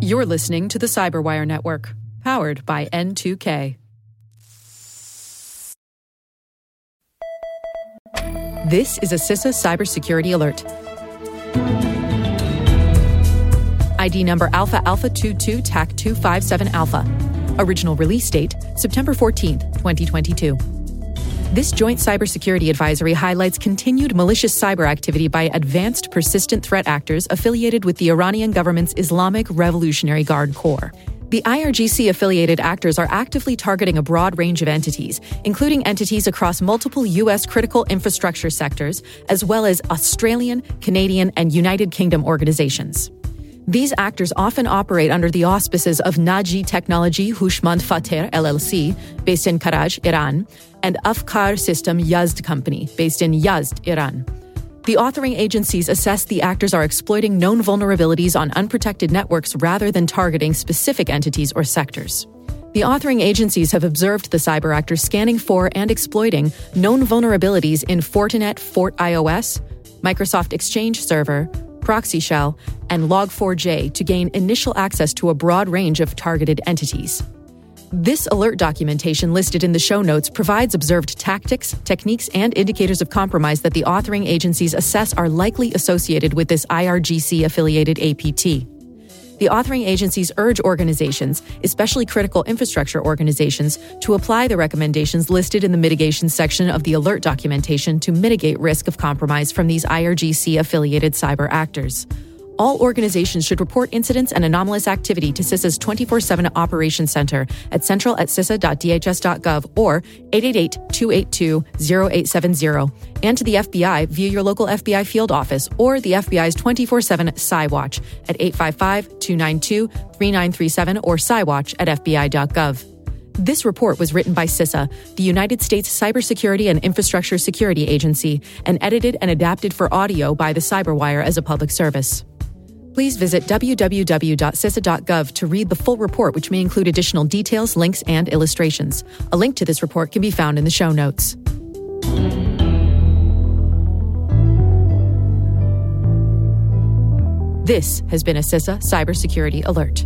You're listening to the Cyberwire Network, powered by N2K. This is a CISA cybersecurity alert. ID number Alpha Alpha 22 TAC 257 Alpha. Original release date September 14, 2022. This joint cybersecurity advisory highlights continued malicious cyber activity by advanced persistent threat actors affiliated with the Iranian government's Islamic Revolutionary Guard Corps. The IRGC affiliated actors are actively targeting a broad range of entities, including entities across multiple U.S. critical infrastructure sectors, as well as Australian, Canadian, and United Kingdom organizations. These actors often operate under the auspices of Najee Technology Hooshmand Fater LLC, based in Karaj, Iran, and Afkar System Yazd Company, based in Yazd, Iran. The authoring agencies assess the actors are exploiting known vulnerabilities on unprotected networks rather than targeting specific entities or sectors. The authoring agencies have observed the cyber actors scanning for and exploiting known vulnerabilities in Fortinet FortiOS, Microsoft Exchange Server, ProxyShell, and Log4j to gain initial access to a broad range of targeted entities. This alert documentation listed in the show notes provides observed tactics, techniques, and indicators of compromise that the authoring agencies assess are likely associated with this IRGC affiliated APT. The authoring agencies urge organizations, especially critical infrastructure organizations, to apply the recommendations listed in the mitigation section of the alert documentation to mitigate risk of compromise from these IRGC affiliated cyber actors. All organizations should report incidents and anomalous activity to CISA's 24 7 Operations Center at central at cisa.dhs.gov or 888 282 0870 and to the FBI via your local FBI field office or the FBI's 24 7 CyWatch at 855 292 3937 or CyWatch at FBI.gov. This report was written by CISA, the United States Cybersecurity and Infrastructure Security Agency, and edited and adapted for audio by the Cyberwire as a public service. Please visit www.cisa.gov to read the full report, which may include additional details, links, and illustrations. A link to this report can be found in the show notes. This has been a CISA Cybersecurity Alert.